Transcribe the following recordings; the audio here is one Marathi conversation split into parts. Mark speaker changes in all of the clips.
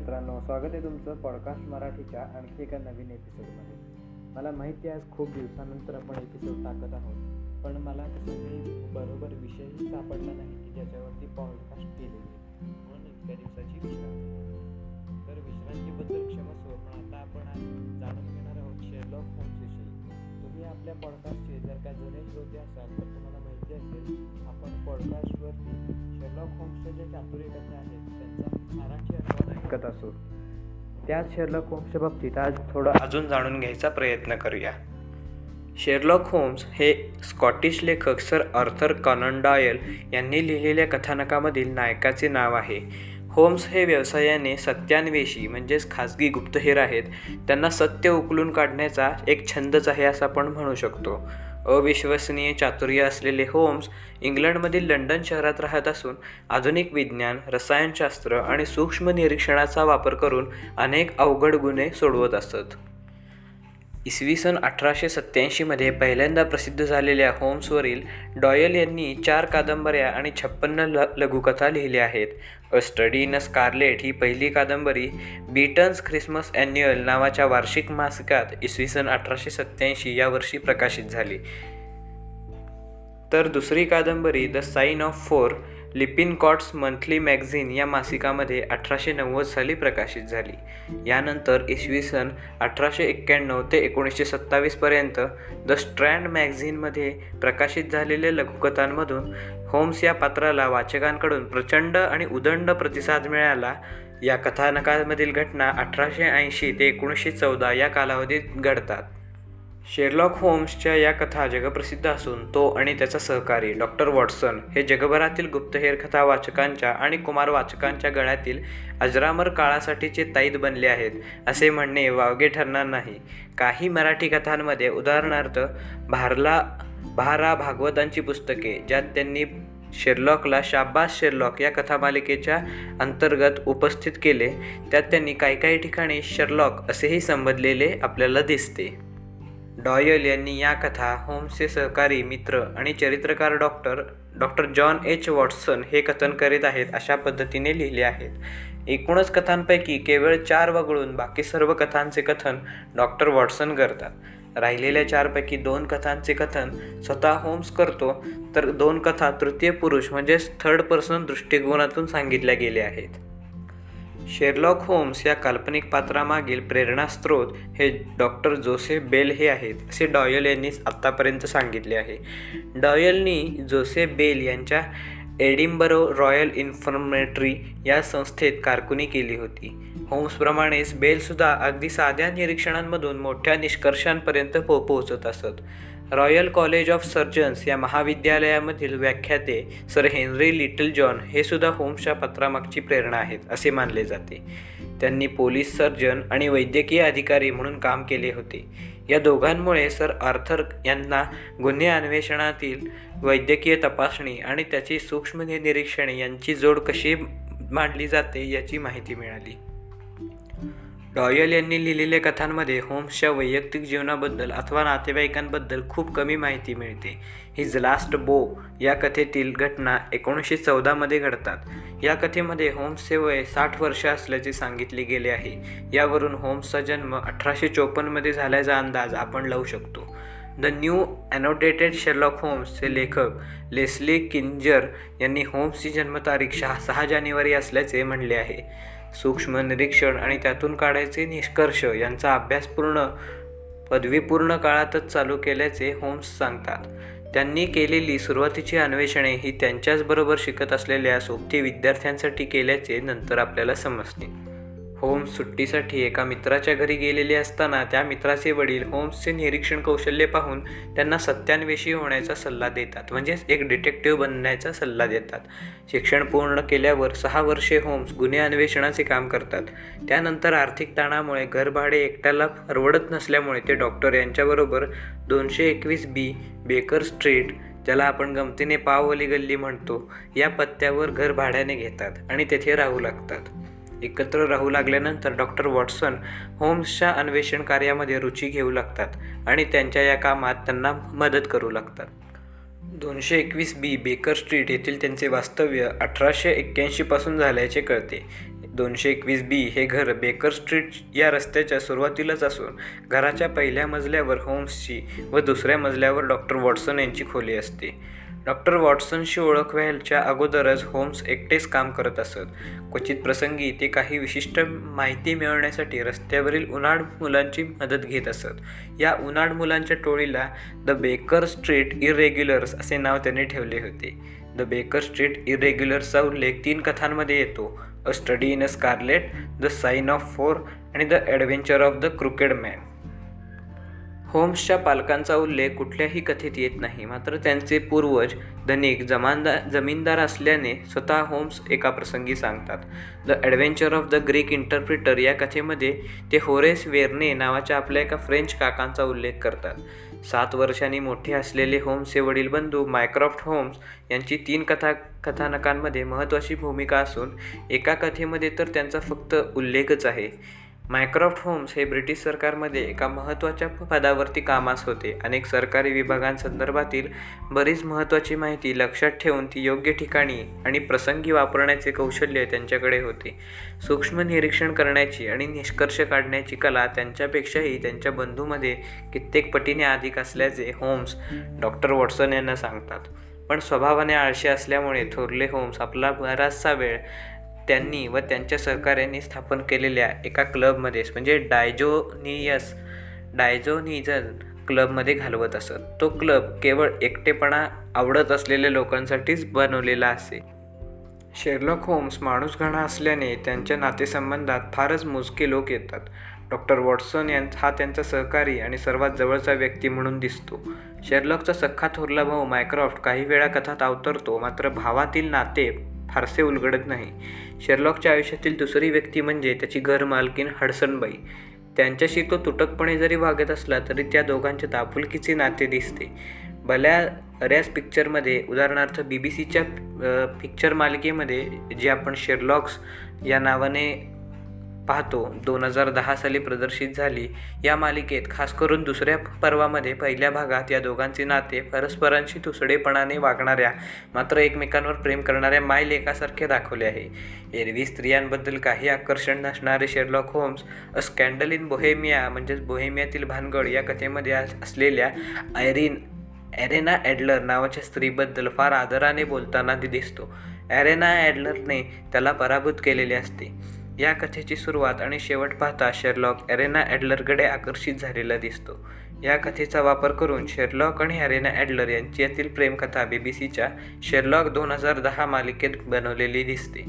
Speaker 1: मित्रांनो स्वागत आहे तुमचं पॉडकास्ट मराठीच्या आणखी एका नवीन एपिसोडमध्ये मला माहिती आहे आज खूप दिवसानंतर आपण एपिसोड टाकत आहोत. पण मला तसं बरोबर विषयही सापडला नाही की ज्याच्यावरती पॉडकास्ट केलेली म्हणून इतक्या दिवसाची विश्रांती तर विश्रांतीबद्दल क्षमस्व पण आता आपण आज जाणून घेणार आहोत शेरलॉक होम्सविषयी तुम्ही आपल्या पॉडकास्टचे जर का जुने श्रोते असाल तर तुम्हाला माहिती असेल आपण पॉडकास्टवरती शेरलॉक होम्सच्या ज्या चातुर्य कथा आहेत त्यांचा मराठी अनुवाद ऐकत असू. त्याच शेरलॉक होम्सच्या बाबतीत आज थोडं अजून जाणून घ्यायचा प्रयत्न करूया. शेरलॉक होम्स हे स्कॉटिश लेखक सर आर्थर कॉनन डॉयल यांनी लिहिलेल्या कथानकामधील नायकाचे नाव आहे. होम्स हे व्यवसायाने सत्यान्वेषी म्हणजेच खाजगी गुप्तहेर आहेत त्यांना सत्य उकलून काढण्याचा एक छंदच आहे असं आपण म्हणू शकतो. अविश्वसनीय चातुर्य असलेले होम्स इंग्लंडमधील लंडन शहरात राहत असून आधुनिक विज्ञान रसायनशास्त्र आणि सूक्ष्म निरीक्षणाचा वापर करून अनेक अवघड गुन्हे सोडवत असत. इसवी सन अठराशे सत्त्याऐंशीमध्ये पहिल्यांदा प्रसिद्ध झालेल्या होम्सवरील डॉयल यांनी चार कादंबऱ्या आणि छप्पन्न ल लघुकथा लिहिल्या आहेत. अ स्टडी इन स्कारलेट ही पहिली कादंबरी बीटन्स ख्रिसमस ॲन्युअल नावाच्या वार्षिक मासिकात इसवी सन अठराशे सत्त्याऐंशी या वर्षी प्रकाशित झाली. तर दुसरी कादंबरी the sign of four Lippincott's monthly magazine या मासिकामध्ये अठराशे नव्वद साली प्रकाशित झाली. यानंतर इसवी सन अठराशे एक्क्याण्णव ते एकोणीसशे सत्तावीसपर्यंत द स्ट्रँड मॅगझिनमध्ये प्रकाशित झालेल्या लघुकथांमधून होम्स या पात्राला वाचकांकडून प्रचंड आणि उदंड प्रतिसाद मिळाला. या कथानकामधील घटना अठराशे ऐंशी ते एकोणीसशे चौदा या कालावधीत घडतात. शेरलॉक होम्सच्या या कथा जगप्रसिद्ध असून तो आणि त्याचा सहकारी डॉक्टर वॉटसन हे जगभरातील गुप्तहेर कथा वाचकांच्या आणि कुमार वाचकांच्या गळ्यातील अजरामर काळासाठीचे ताईद बनले आहेत असे म्हणणे वावगे ठरणार नाही. काही मराठी कथांमध्ये उदाहरणार्थ भारला भारा भागवतांची पुस्तके ज्यात त्यांनी शेरलॉकला शाबास शेरलॉक या कथामालिकेच्या अंतर्गत उपस्थित केले त्यात त्यांनी काही काही ठिकाणी शेरलॉक असेही संबोधलेले आपल्याला दिसते. डॉयल यांनी या कथा होम्सचे सहकारी मित्र आणि चरित्रकार doctor doctor John H Watson हे कथन करीत आहेत अशा पद्धतीने लिहिले आहेत. एकूणच कथांपैकी केवळ चार वगळून बाकी सर्व कथांचे कथन डॉक्टर वॉटसन करतात. राहिलेल्या चारपैकी दोन कथांचे कथन स्वतः होम्स करतो तर दोन कथा तृतीय पुरुष म्हणजेच थर्ड पर्सन दृष्टिकोनातून सांगितल्या गेल्या आहेत. शेरलॉक होम्स या काल्पनिक पात्रामागील प्रेरणास्त्रोत हे डॉक्टर जोसेफ बेल हे आहेत असे डॉयल यांनी आत्तापर्यंत सांगितले आहे. डॉयलनी जोसेफ बेल यांच्या एडिंबरो रॉयल इन्फर्मेटरी या संस्थेत कारकुनी केली होती. होम्सप्रमाणेच बेलसुद्धा अगदी साध्या निरीक्षणांमधून मोठ्या निष्कर्षांपर्यंत पो पोहोचत असत. रॉयल कॉलेज ऑफ सर्जन्स या महाविद्यालयामधील व्याख्याते सर हेनरी लिटल जॉन हे सुद्धा होम्सच्या पत्रामागची प्रेरणा आहेत असे मानले जाते. त्यांनी पोलीस सर्जन आणि वैद्यकीय अधिकारी म्हणून काम केले होते. या दोघांमुळे सर आर्थर यांना गुन्हे अन्वेषणातील वैद्यकीय तपासणी आणि त्याची सूक्ष्म निरीक्षणे यांची जोड कशी मांडली जाते याची माहिती मिळाली. डॉयल यांनी लिहिलेल्या कथांमध्ये होम्सच्या वैयक्तिक जीवनाबद्दल अथवा नातेवाईकांबद्दल खूप कमी माहिती मिळते. हिज लास्ट बो या कथेतील घटना एकोणीसशे चौदामध्ये घडतात. या कथेमध्ये होम्सचे वय साठ वर्ष असल्याचे सांगितले गेले आहे. यावरून होम्सचा जन्म अठराशे चोपन्नमध्ये झाल्याचा अंदाज आपण लावू शकतो. द न्यू ॲनोटेटेड शेर्लॉक होम्सचे लेखक लेस्ली किंजर यांनी होम्सची जन्मतारीख शहा सहा जानेवारी असल्याचे म्हणले आहे. सूक्ष्म निरीक्षण आणि त्यातून काढायचे निष्कर्ष यांचा अभ्यास पूर्ण पदवीपूर्ण काळातच चालू केल्याचे होम्स सांगतात. त्यांनी केलेली सुरुवातीची अन्वेषणे ही त्यांच्याचबरोबर शिकत असलेल्या सोबती विद्यार्थ्यांसाठी केल्याचे नंतर आपल्याला समजते. होम्स सुट्टीसाठी एका मित्राच्या घरी गेलेले असताना त्या मित्राचे वडील होम्सचे निरीक्षण कौशल्य पाहून त्यांना सत्यान्वेषी होण्याचा सल्ला देतात. म्हणजेच एक डिटेक्टिव्ह बनण्याचा सल्ला देतात. शिक्षण पूर्ण केल्यावर सहा वर्षे होम्स गुन्हे अन्वेषणाचे काम करतात. त्यानंतर आर्थिक ताणामुळे घरभाडे एकट्याला परवडत नसल्यामुळे ते डॉक्टर यांच्याबरोबर दोनशे एकवीस बी बेकर स्ट्रीट ज्याला आपण गमतीने पाववली गल्ली म्हणतो या पत्त्यावर घर भाड्याने घेतात आणि तेथे राहू लागतात. एकत्र राहू लागल्यानंतर डॉक्टर वॉटसन होम्सच्या अन्वेषण कार्यामध्ये रुची घेऊ लागतात आणि त्यांच्या या कामात त्यांना मदत करू लागतात. दोनशे एकवीस बी बेकर स्ट्रीट येथील त्यांचे वास्तव्य अठराशे एक्क्याऐंशीपासून झाल्याचे कळते. दोनशे एकवीस बी हे घर बेकर स्ट्रीट या रस्त्याच्या सुरुवातीलाच असून घराच्या पहिल्या मजल्यावर होम्सची व दुसऱ्या मजल्यावर डॉक्टर वॉटसन यांची खोली असते. डॉक्टर वॉटसनशी ओळख व्हायच्या अगोदरच होम्स एकटेच काम करत असत. क्वचित प्रसंगी ते काही विशिष्ट माहिती मिळवण्यासाठी रस्त्यावरील उन्हाळ मुलांची मदत घेत असत. या उन्हाळ मुलांच्या टोळीला द बेकर स्ट्रीट इरेग्युलर्स असे नाव त्यांनी ठेवले होते. द बेकर स्ट्रीट इरेग्युलर्सचा उल्लेख तीन कथांमध्ये येतो. A study in a scarlet the sign of four आणि the adventure of the crooked man होम्सच्या पालकांचा उल्लेख कुठल्याही कथेत येत नाही. मात्र त्यांचे पूर्वज धनिक जमानदार जमीनदार असल्याने स्वतः होम्स एका प्रसंगी सांगतात. The adventure of the Greek interpreter या कथेमध्ये ते होरेस वेर्ने नावाच्या आपल्या एका फ्रेंच काकांचा उल्लेख करतात. सात वर्षांनी मोठे असलेले होम्सचे वडील बंधू मायक्रॉफ्ट होम्स यांची तीन कथा कथानकांमध्ये महत्त्वाची भूमिका असून एका कथेमध्ये तर त्यांचा फक्त उल्लेखच आहे. मायक्रॉफ्ट होम्स हे ब्रिटिश सरकारमध्ये एका महत्त्वाच्या पदावरती कामास होते. अनेक सरकारी विभागांसंदर्भातील बरीच महत्त्वाची माहिती लक्षात ठेवून ती योग्य ठिकाणी आणि प्रसंगी वापरण्याचे कौशल्य त्यांच्याकडे होते. सूक्ष्म निरीक्षण करण्याची आणि निष्कर्ष काढण्याची कला त्यांच्यापेक्षाही त्यांच्या बंधूमध्ये कित्येक पटीने अधिक असल्याचे होम्स डॉक्टर वॉटसन यांना सांगतात. पण स्वभावाने आळशी असल्यामुळे थोरले होम्स आपला बराचसा वेळ त्यांनी व त्यांच्या सहकार्यांनी स्थापन केलेल्या एका क्लबमध्येच म्हणजे डायजोनियस डायजोनिजन क्लबमध्ये घालवत असत. तो क्लब केवळ एकटेपणा आवडत असलेल्या लोकांसाठीच बनवलेला असे. शेरलॉक होम्स माणूस घणा असल्याने त्यांच्या नातेसंबंधात फारच मोजके लोक येतात. डॉक्टर वॉटसन यांचा हा त्यांचा सहकारी आणि सर्वात जवळचा व्यक्ती म्हणून दिसतो. शेरलॉकचा सख्खा थोरला भाऊ मायक्रॉफ्ट काही वेळा कथात अवतरतो मात्र भावातील नाते फारसे उलगडत नाही. शेरलॉकच्या आयुष्यातील दुसरी व्यक्ती म्हणजे त्याची घर मालकीन हडसनबाई. त्यांच्याशी तो तुटकपणे जरी वागत असला तरी त्या दोघांच्या दापुलकीचे नाते दिसते. भल्या बऱ्याच पिक्चरमध्ये उदाहरणार्थ बी बी सीच्या पिक्चर मालिकेमध्ये जे आपण शेरलॉक्स या नावाने पाहतो. दोन हजार दहा साली प्रदर्शित झाली. या मालिकेत खास करून दुसऱ्या पर्वामध्ये पहिल्या भागात या दोघांचे नाते परस्परांशी तुसडेपणाने वागणाऱ्या मात्र एकमेकांवर प्रेम करणाऱ्या मायलेखासारखे दाखवले आहे. एरवी स्त्रियांबद्दल काही आकर्षण नसणारे Sherlock Holmes a scandal in Bohemia म्हणजेच बोहेमियातील भानगड या कथेमध्ये असलेल्या आयरीन ॲरेना ॲडलर नावाच्या स्त्रीबद्दल फार आदराने बोलताना दिसतो. ॲरेना ॲडलरने त्याला पराभूत केलेले असते. या कथेची सुरुवात आणि शेवट पाहता शेरलॉक एरेना ॲडलरकडे आकर्षित झालेला दिसतो. या कथेचा वापर करून शेरलॉक आणि अरेना ॲडलर यांच्यातील प्रेमकथा बी बी सीच्या शेरलॉक दोन हजार दहा मालिकेत बनवलेली दिसते.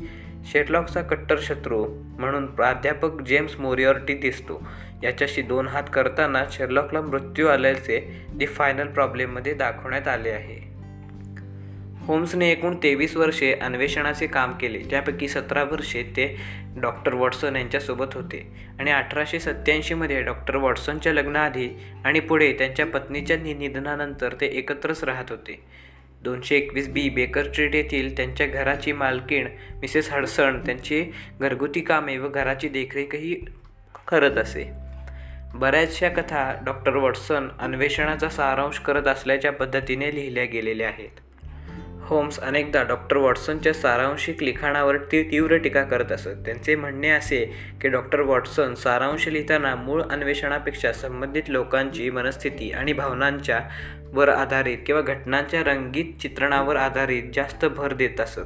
Speaker 1: शेरलॉकचा कट्टर शत्रू म्हणून प्राध्यापक जेम्स मोरिऑर्टी दिसतो. याच्याशी दोन हात करताना शेरलॉकला मृत्यू आल्याचे दी फायनल प्रॉब्लेममध्ये दाखवण्यात आले आहे. होम्सने एकूण तेवीस वर्षे अन्वेषणाचे काम केले त्यापैकी सतरा वर्षे ते डॉक्टर वॉटसन यांच्यासोबत होते आणि अठराशे सत्त्याऐंशीमध्ये डॉक्टर वॉटसनच्या लग्नाआधी आणि पुढे त्यांच्या पत्नीच्या निधनानंतर ते एकत्रच राहत होते. दोनशे एकवीस बी. बेकर स्ट्रीट येथील त्यांच्या घराची मालकीण मिसेस हडसन त्यांची घरगुती कामे व घराची देखरेखही करत असे. बऱ्याचशा कथा डॉक्टर वॉटसन अन्वेषणाचा सारांश करत असल्याच्या पद्धतीने लिहिल्या गेलेल्या आहेत. होम्स अनेकदा डॉक्टर वॉटसनच्या सारांशिक लिखाणावर ती तीव्र टीका करत असत. त्यांचे म्हणणे असे की डॉक्टर वॉटसन सारांश लिहिताना मूळ अन्वेषणापेक्षा संबंधित लोकांची मनस्थिती आणि भावनांच्या वर आधारित किंवा घटनांच्या रंगीत चित्रणावर आधारित जास्त भर देत असत.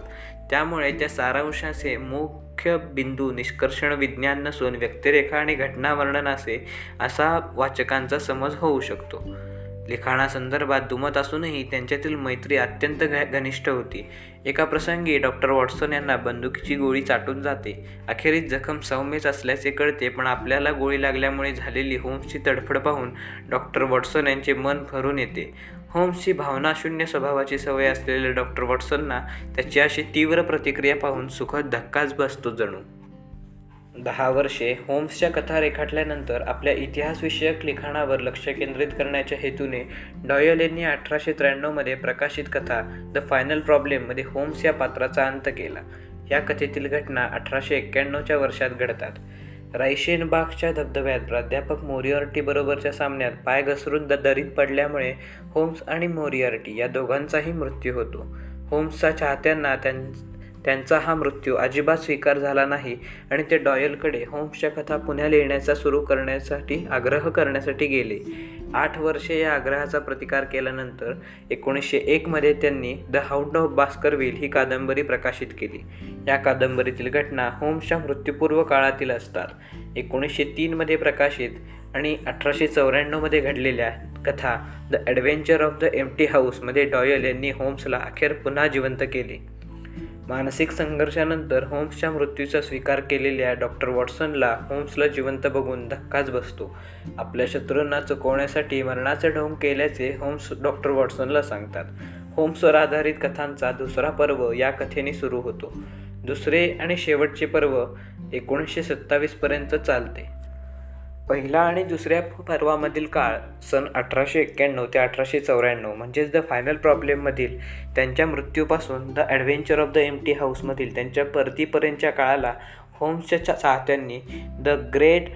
Speaker 1: त्यामुळे त्या सारांशाचे मुख्य बिंदू निष्कर्षण विज्ञान नसून व्यक्तिरेखा आणि घटनावर्णन असे असा वाचकांचा समज होऊ शकतो. लिखाणासंदर्भात दुमत असूनही त्यांच्यातील मैत्री अत्यंत घनिष्ठ होती. एका प्रसंगी डॉक्टर वॉटसन यांना बंदुकीची गोळी चाटून जाते. अखेरीस जखम सौम्यच असल्याचे कळते पण आपल्याला गोळी लागल्यामुळे झालेली होम्सची तडफड पाहून डॉक्टर वॉटसन यांचे मन भरून येते. होम्सची भावनाशून्य स्वभावाची सवय असलेल्या डॉक्टर वॉटसनना त्याची अशी तीव्र प्रतिक्रिया पाहून सुखद धक्काच बसतो जणू. दहा वर्षे होम्सच्या कथा रेखाटल्यानंतर आपल्या इतिहासविषयक लिखाणावर लक्ष केंद्रित करण्याच्या हेतूने डॉयल यांनी अठराशे त्र्याण्णवमध्ये प्रकाशित कथा द फायनल प्रॉब्लेममध्ये होम्स या पात्राचा अंत केला. या कथेतील घटना अठराशे एक्क्याण्णवच्या वर्षात घडतात. रायशेनबागच्या धबधब्यात प्राध्यापक मोरिओर्टीबरोबरच्या सामन्यात पाय घसरून द दरीत पडल्यामुळे होम्स आणि मोरिऑर्टी या दोघांचाही मृत्यू होतो. होम्सच्या चाहत्यांना त्यां त्यांचा हा मृत्यू अजिबात स्वीकार झाला नाही आणि ते डॉयलकडे होम्सच्या कथा पुन्हा लिहिण्याचा सुरू करण्यासाठी आग्रह करण्यासाठी गेले. आठ वर्षे या आग्रहाचा प्रतिकार केल्यानंतर एकोणीसशे एकमध्ये त्यांनी द हाऊंड ऑफ बास्करविल ही कादंबरी प्रकाशित केली. या कादंबरीतील घटना होम्सच्या मृत्यूपूर्व काळातील असतात. एकोणीसशे तीनमध्ये प्रकाशित आणि अठराशे चौऱ्याण्णवमध्ये घडलेल्या कथा the adventure of the empty हाऊसमध्ये डॉयल यांनी होम्सला अखेर पुन्हा जिवंत केले. मानसिक संघर्षानंतर होम्सच्या मृत्यूचा स्वीकार केलेल्या डॉक्टर वॉटसनला होम्सला जिवंत बघून धक्काच बसतो. आपल्या शत्रूंना चुकवण्यासाठी मरणाचा ढोंग केल्याचे होम्स डॉक्टर वॉटसनला सांगतात. होम्सवर आधारित कथांचा दुसरा पर्व या कथेने सुरू होतो. दुसरे आणि शेवटचे पर्व एकोणीसशे सत्तावीसपर्यंत चालते. पहिला आणि दुसऱ्या पर्वामधील काळ सन अठराशे एक्क्याण्णव ते अठराशे चौऱ्याण्णव म्हणजेच द फायनल प्रॉब्लेममधील त्यांच्या मृत्यूपासून the adventure of the empty हाऊसमधील त्यांच्या परतीपर्यंतच्या काळाला होम्सच्या चाहत्यांनी द ग्रेट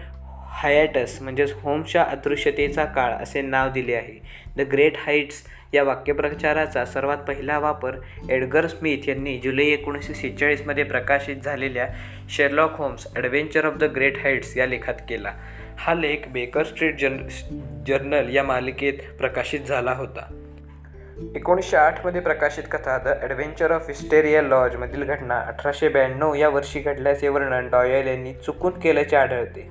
Speaker 1: हायॅटस म्हणजेच होम्सच्या अदृश्यतेचा काळ असे नाव दिले आहे. द ग्रेट हाईट्स या वाक्यप्रचाराचा सर्वात पहिला वापर एडगर स्मिथ यांनी जुलै एकोणीसशे सेहेचाळीसमध्ये प्रकाशित झालेल्या Sherlock Holmes adventure of the great heights या लेखात केला. हा लेख बेकर स्ट्रीट जर्न जर्नल या मालिकेत प्रकाशित झाला होता. एकोणीसशे आठमध्ये प्रकाशित कथा द ॲडव्हेंचर ऑफ हिस्टेरिया लॉजमधील घटना अठराशे ब्याण्णव या वर्षी घडल्याचे वर्णन डॉयल यांनी चुकून केल्याचे आढळते.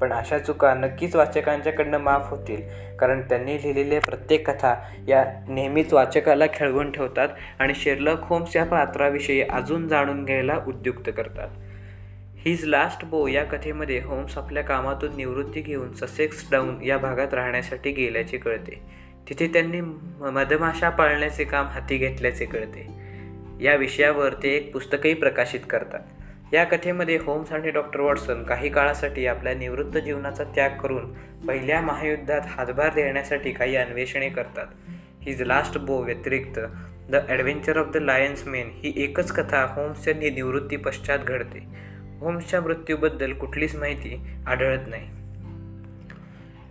Speaker 1: पण अशा चुका नक्कीच वाचकांच्याकडनं माफ होतील कारण त्यांनी लिहिलेल्या प्रत्येक कथा या नेहमीच वाचकाला खेळवून ठेवतात आणि शेरलॉक होम्स या पात्राविषयी अजून जाणून घ्यायला उद्युक्त करतात. हिज लास्ट बो या कथेमध्ये होम्स आपल्या कामातून निवृत्ती घेऊन ससेक्स डाऊन या भागात राहण्यासाठी गेल्याचे कळते. तिथे त्यांनी मधमाशा पाळण्याचे काम हाती घेतल्याचे कळते. या विषयावर ते एक पुस्तकही प्रकाशित करतात. या कथेमध्ये होम्स आणि डॉक्टर वॉटसन काही काळासाठी आपल्या निवृत्त जीवनाचा त्याग करून पहिल्या महायुद्धात हातभार देण्यासाठी काही अन्वेषणे करतात. हिज लास्ट बो व्यतिरिक्त the adventure of the lion's mane ही एकच कथा होम्सच्या निवृत्ती पश्चात घडते. होम्सच्या मृत्यूबद्दल कुठलीच माहिती आढळत नाही.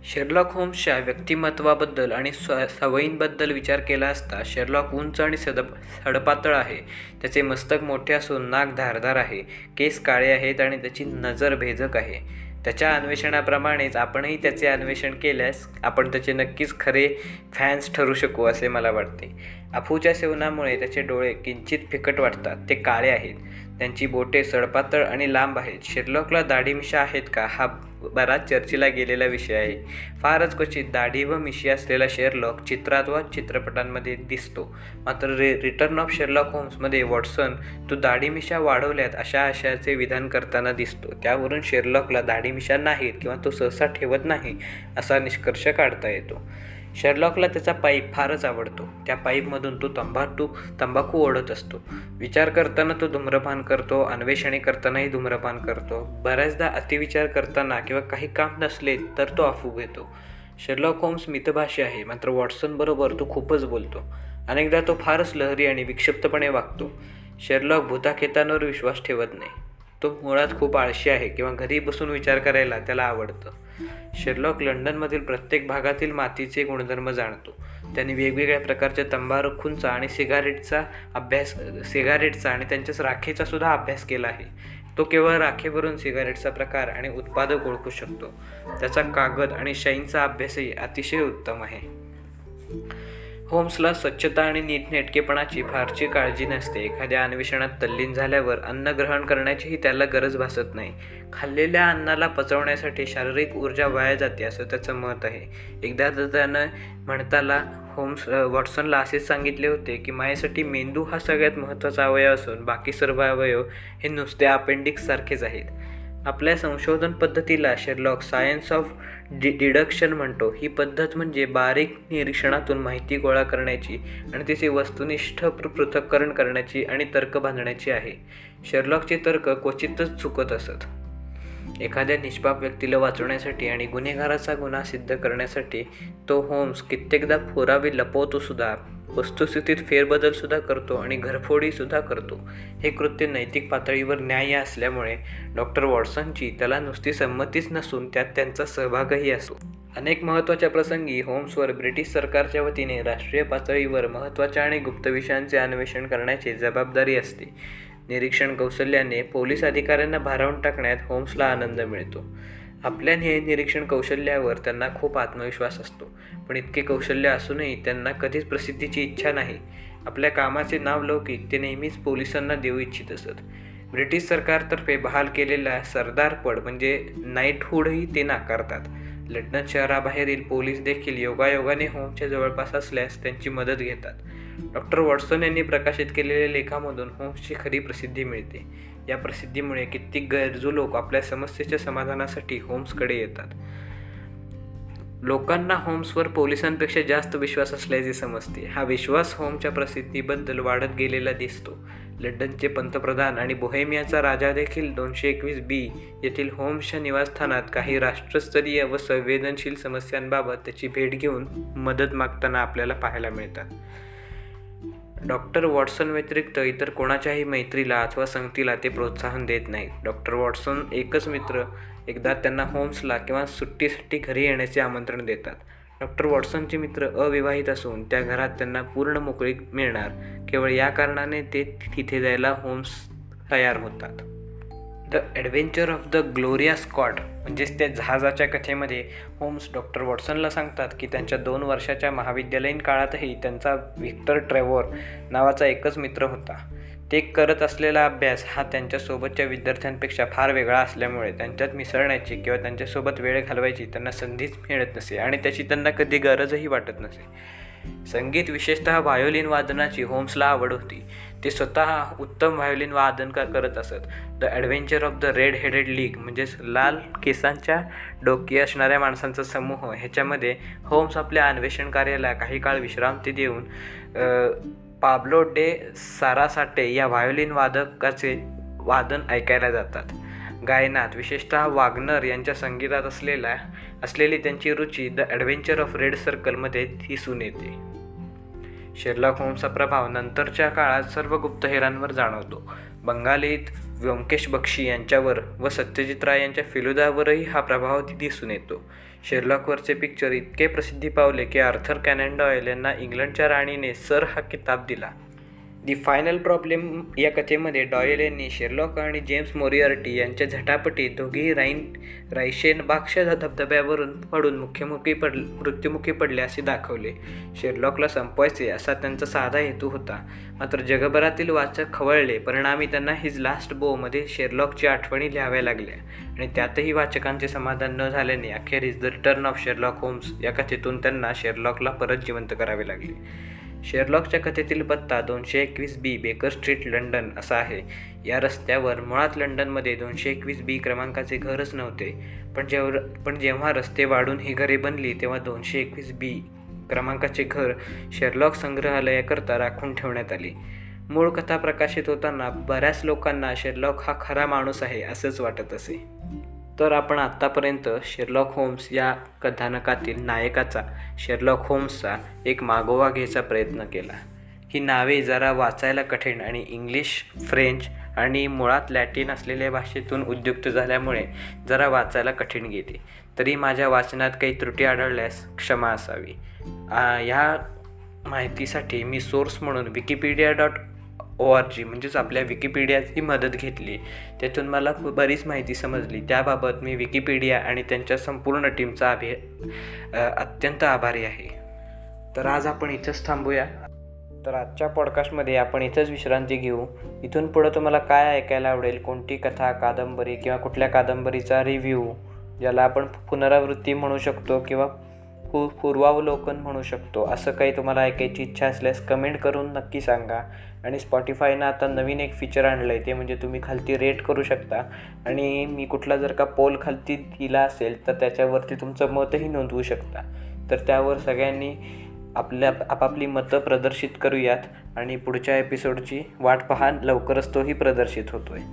Speaker 1: शेरलॉक होम्सच्या व्यक्तिमत्वाबद्दल आणि स्व सवयींबद्दल विचार केला असता शेरलॉक उंच आणि सदप सडपातळ आहे. त्याचे मस्तक मोठे असून नाक धारदार आहे. केस काळे आहेत आणि त्याची नजर भेदक आहे. त्याच्या अन्वेषणाप्रमाणेच आपणही त्याचे अन्वेषण केल्यास आपण त्याचे नक्कीच खरे फॅन्स ठरू शकू असे मला वाटते. अफूच्या सेवनामुळे त्याचे डोळे किंचित फिकट वाटतात. ते काळे आहेत. त्यांची बोटे सडपातळ आणि लांब आहेत. शेरलॉकला दाढी मिशा आहेत का? हा बराच चर्चेला गेलेला विषय आहे. फारच क्वचित दाढी व मिशी असलेला शेरलॉक चित्रात व चित्रपटांमध्ये दिसतो. मात्र रे रिटर्न ऑफ शेरलॉक होम्समध्ये वॉटसन तू दाढी मिशा वाढवल्यात अशा आशयाचे विधान करताना दिसतो. त्यावरून शेरलॉकला दाढी मिशा नाहीत किंवा तो सहसा ठेवत नाही असा निष्कर्ष काढता येतो. शर्लॉकला त्याचा पाईप फारच आवडतो. त्या पाईपमधून तो तंबाखू तंबाखू ओढत असतो. विचार करताना तो धूम्रपान करतो अन्वेषणे करतानाही धूम्रपान करतो. बऱ्याचदा अतिविचार करताना किंवा काही काम नसले तर तो अफू घेतो. शर्लॉक होम्स मितभाषी आहे मात्र वॉटसनबरोबर तो खूपच बोलतो. अनेकदा तो फारच लहरी आणि विक्षिप्तपणे वागतो. शेरलॉक भूताखेतांवर विश्वास ठेवत नाही. तो मुळात खूप आळशी आहे किंवा घरी बसून विचार करायला त्याला आवडतं. शेरलॉक लंडनमधील प्रत्येक भागातील मातीचे गुणधर्म जाणतो. त्यांनी वेगवेगळ्या प्रकारच्या तंबाखूंचा आणि सिगारेटचा अभ्यास सिगारेटचा आणि त्यांच्याच राखेचा सुद्धा अभ्यास केला आहे. तो केवळ राखेवरून सिगारेटचा प्रकार आणि उत्पादक ओळखू शकतो. त्याचा कागद आणि शाईनचा अभ्यासही अतिशय उत्तम आहे. होम्सला स्वच्छता आणि नीटनेटकेपणाची फारशी काळजी नसते. एखाद्या अन्वेषणात तल्लीन झाल्यावर अन्न ग्रहण करण्याचीही त्याला गरज भासत नाही. खाल्लेल्या अन्नाला पचवण्यासाठी शारीरिक ऊर्जा वाया जाते असं त्याचं मत आहे. एकदा तर त्यानं म्हणताला होम्स वॉटसनला असेच सांगितले होते की माझ्यासाठी मेंदू हा सगळ्यात महत्त्वाचा अवयव असून बाकी सर्व अवयव हे नुसते अपेंडिक्ससारखेच आहेत. आपल्या संशोधन पद्धतीला Sherlock science of de deduction म्हणतो. ही पद्धत म्हणजे बारीक निरीक्षणातून माहिती गोळा करण्याची आणि तिचे वस्तुनिष्ठ पृथक्करण करण्याची आणि तर्क बांधण्याची आहे. शेरलॉकचे तर्क क्वचितच चुकत असत. एखाद्या निष्पाप व्यक्तीला वाचवण्यासाठी आणि गुन्हेगाराचा गुन्हा सिद्ध करण्यासाठी तो होम्स कित्येकदा पुरावे लपवतो सुद्धा. वस्तुस्थितीत फेरबदलसुद्धा करतो आणि घरफोडीसुद्धा करतो. हे कृत्य नैतिक पातळीवर न्याय असल्यामुळे डॉक्टर वॉटसनची त्याला नुसती संमतीच नसून त्यात त्यांचा सहभागही असतो. अनेक महत्त्वाच्या प्रसंगी होम्सवर ब्रिटिश सरकारच्या वतीने राष्ट्रीय पातळीवर महत्त्वाच्या आणि गुप्त विषयांचे अन्वेषण करण्याची जबाबदारी असते. निरीक्षण कौशल्याने पोलीस अधिकाऱ्यांना भारावून टाकण्यात होम्सला आनंद मिळतो. आपल्या न्याय निरीक्षण कौशल्यावर त्यांना खूप आत्मविश्वास असतो. पण इतके कौशल्य असूनही त्यांना कधीच प्रसिद्धीची इच्छा नाही. आपल्या कामाचे नाव लौकिक ते नेहमीच पोलिसांना देऊ इच्छित असत. ब्रिटिश सरकारतर्फे बहाल केलेला सरदारपड म्हणजे नाईटहूडही ते नाकारतात. लंडन शहराबाहेरील पोलीस देखील योगायोगाने होमच्या जवळपास असल्यास त्यांची मदत घेतात. डॉक्टर वॉटसन यांनी प्रकाशित केलेल्या लेखामधून होम्सची खरी प्रसिद्धी मिळते. या प्रसिद्धीमुळे कित्येक गरजू लोक आपल्या समस्येच्या समाधानासाठी होम्सकडे येतात. लोकांना होम्सवर पोलिसांपेक्षा जास्त विश्वास असल्याचे समजते. हा विश्वास होमच्या प्रसिद्धीबद्दल वाढत गेलेला दिसतो. लंडनचे पंतप्रधान आणि बोहेमियाचा राजा देखील दोनशे एकवीस बी येथील होम्सच्या निवासस्थानात काही राष्ट्रस्तरीय व संवेदनशील समस्यांबाबत त्याची भेट घेऊन मदत मागताना आपल्याला पाहायला मिळतात. डॉक्टर वॉटसन व्यतिरिक्त इतर कोणाच्याही मैत्रीला अथवा संगतीला ते प्रोत्साहन देत नाहीत. डॉक्टर वॉटसन एकच मित्र एकदा त्यांना होम्सला किंवा सुट्टीसाठी घरी येण्याचे आमंत्रण देतात. डॉक्टर वॉटसनचे मित्र अविवाहित असून त्या घरात त्यांना पूर्ण मोकळी मिळणार. केवळ या कारणाने ते तिथे जायला होम्स तयार होतात. The adventure of the Gloria Scott म्हणजेच त्या जहाजाच्या कथेमध्ये होम्स डॉक्टर वॉटसनला सांगतात की त्यांच्या दोन वर्षाच्या महाविद्यालयीन काळातही त्यांचा व्हिक्टर ट्रेव्हर नावाचा एकच मित्र होता. ते करत असलेला अभ्यास हा त्यांच्यासोबतच्या विद्यार्थ्यांपेक्षा फार वेगळा असल्यामुळे त्यांच्यात मिसळण्याची किंवा त्यांच्यासोबत वेळ घालवायची त्यांना संधीच मिळत नसे आणि त्याची त्यांना कधी गरजही वाटत नसे. संगीत विशेषतः व्हायोलिन वादनाची होम्सला आवड होती. ते स्वतः उत्तम व्हायोलिन वादन का करत असत. The adventure of the red headed league म्हणजेच लाल केसांच्या डोकी असणाऱ्या माणसांचा समूह. ह्याच्यामध्ये होम्स आपल्या अन्वेषण कार्याला काही काळ विश्रांती देऊन पाब्लो डे सारासाटे या व्हायोलिन वादकाचे वादन ऐकायला जातात. गायनात विशेषतः वाग्नर यांच्या संगीतात असलेला असलेली त्यांची रुची द ॲडव्हेंचर ऑफ रेड सर्कलमध्ये दिसून येते. शेरलॉक होम्सचा प्रभाव नंतरच्या काळात सर्व गुप्तहेरांवर जाणवतो. बंगालीत व्यंकेश बक्षी यांच्यावर व सत्यजित राय यांच्या फिलुदावरही हा प्रभाव दिसून येतो. शेरलॉकवरचे पिक्चर इतके प्रसिद्धी पावले की आर्थर कॅनन डॉयल यांना इंग्लंडच्या राणीने सर हा किताब दिला. दी फायनल प्रॉब्लेम या कथेमध्ये डॉयल यांनी शेरलॉक आणि जेम्स मोरियार्टी यांच्या झटापटीत दोघेही राईन रायशेन बागच्या धबधब्यावरून पडून मुख्यमुखी पड मृत्युमुखी पडले असे दाखवले. शेरलॉकला संपवायचे असा त्यांचा साधा हेतू होता. मात्र जगभरातील वाचक खवळले परिणामी त्यांना हिज लास्ट बोमध्ये शेरलॉकची आठवणी लिहाव्या लागल्या. आणि त्यातही वाचकांचे समाधान न झाल्याने अखेरीस the return of Sherlock Holmes या कथेतून त्यांना शेरलॉकला परत जिवंत करावे लागले. शेरलॉकच्या कथेतील पत्ता दोनशे एकवीस बी बेकर स्ट्रीट लंडन असा आहे. या रस्त्यावर मुळात लंडनमध्ये दोनशे एकवीस बी क्रमांकाचे घरच नव्हते. पण जेव पण जेव्हा रस्ते वाढून ही घरे बनली तेव्हा दोनशे एकवीस बी क्रमांकाचे घर शेरलॉक संग्रहालयाकरता राखून ठेवण्यात आली. मूळ कथा प्रकाशित होताना बऱ्याच लोकांना शेरलॉक हा खरा माणूस आहे असंच वाटत असे. तर आपण आत्तापर्यंत शेरलॉक होम्स या कथानकातील नायकाचा शेरलॉक होम्सचा एक मागोवा घ्यायचा प्रयत्न केला. ही नावे जरा वाचायला कठीण आणि इंग्लिश फ्रेंच आणि मुळात लॅटिन असलेल्या भाषेतून उद्युक्त झाल्यामुळे जरा वाचायला कठीण गेली. तरी माझ्या वाचनात काही त्रुटी आढळल्यास क्षमा असावी. ह्या माहितीसाठी मी सोर्स म्हणून Wikipedia dot O R G म्हणजेच आपल्या विकिपीडियाची मदत घेतली. त्यातून मला बरीच माहिती समजली. त्याबाबत मी विकिपीडिया आणि त्यांच्या संपूर्ण टीमचा अभि अत्यंत आभारी आहे. तर आज आपण इथंच थांबूया. तर आजच्या पॉडकास्टमध्ये आपण इथंच विश्रांती घेऊ. इथून पुढं तुम्हाला काय ऐकायला आवडेल कोणती कथा कादंबरी किंवा कुठल्या कादंबरीचा रिव्ह्यू ज्याला आपण पुनरावृत्ती म्हणू शकतो किंवा पू पूर्वावलोकन म्हणू शकतो. असं काही तुम्हाला ऐकायची इच्छा असल्यास कमेंट करून नक्की सांगा. आणि स्पॉटीफायनं आता नवीन एक फीचर आणलं आहे ते म्हणजे तुम्ही खालती रेट करू शकता. आणि मी कुठला जर का पोल खालती दिला असेल तर त्याच्यावरती तुमचं मतही नोंदवू शकता. तर त्यावर सगळ्यांनी आपल्या आपापली मतं प्रदर्शित करूयात. आणि पुढच्या एपिसोडची वाट पहा लवकरच तोही प्रदर्शित होतो आहे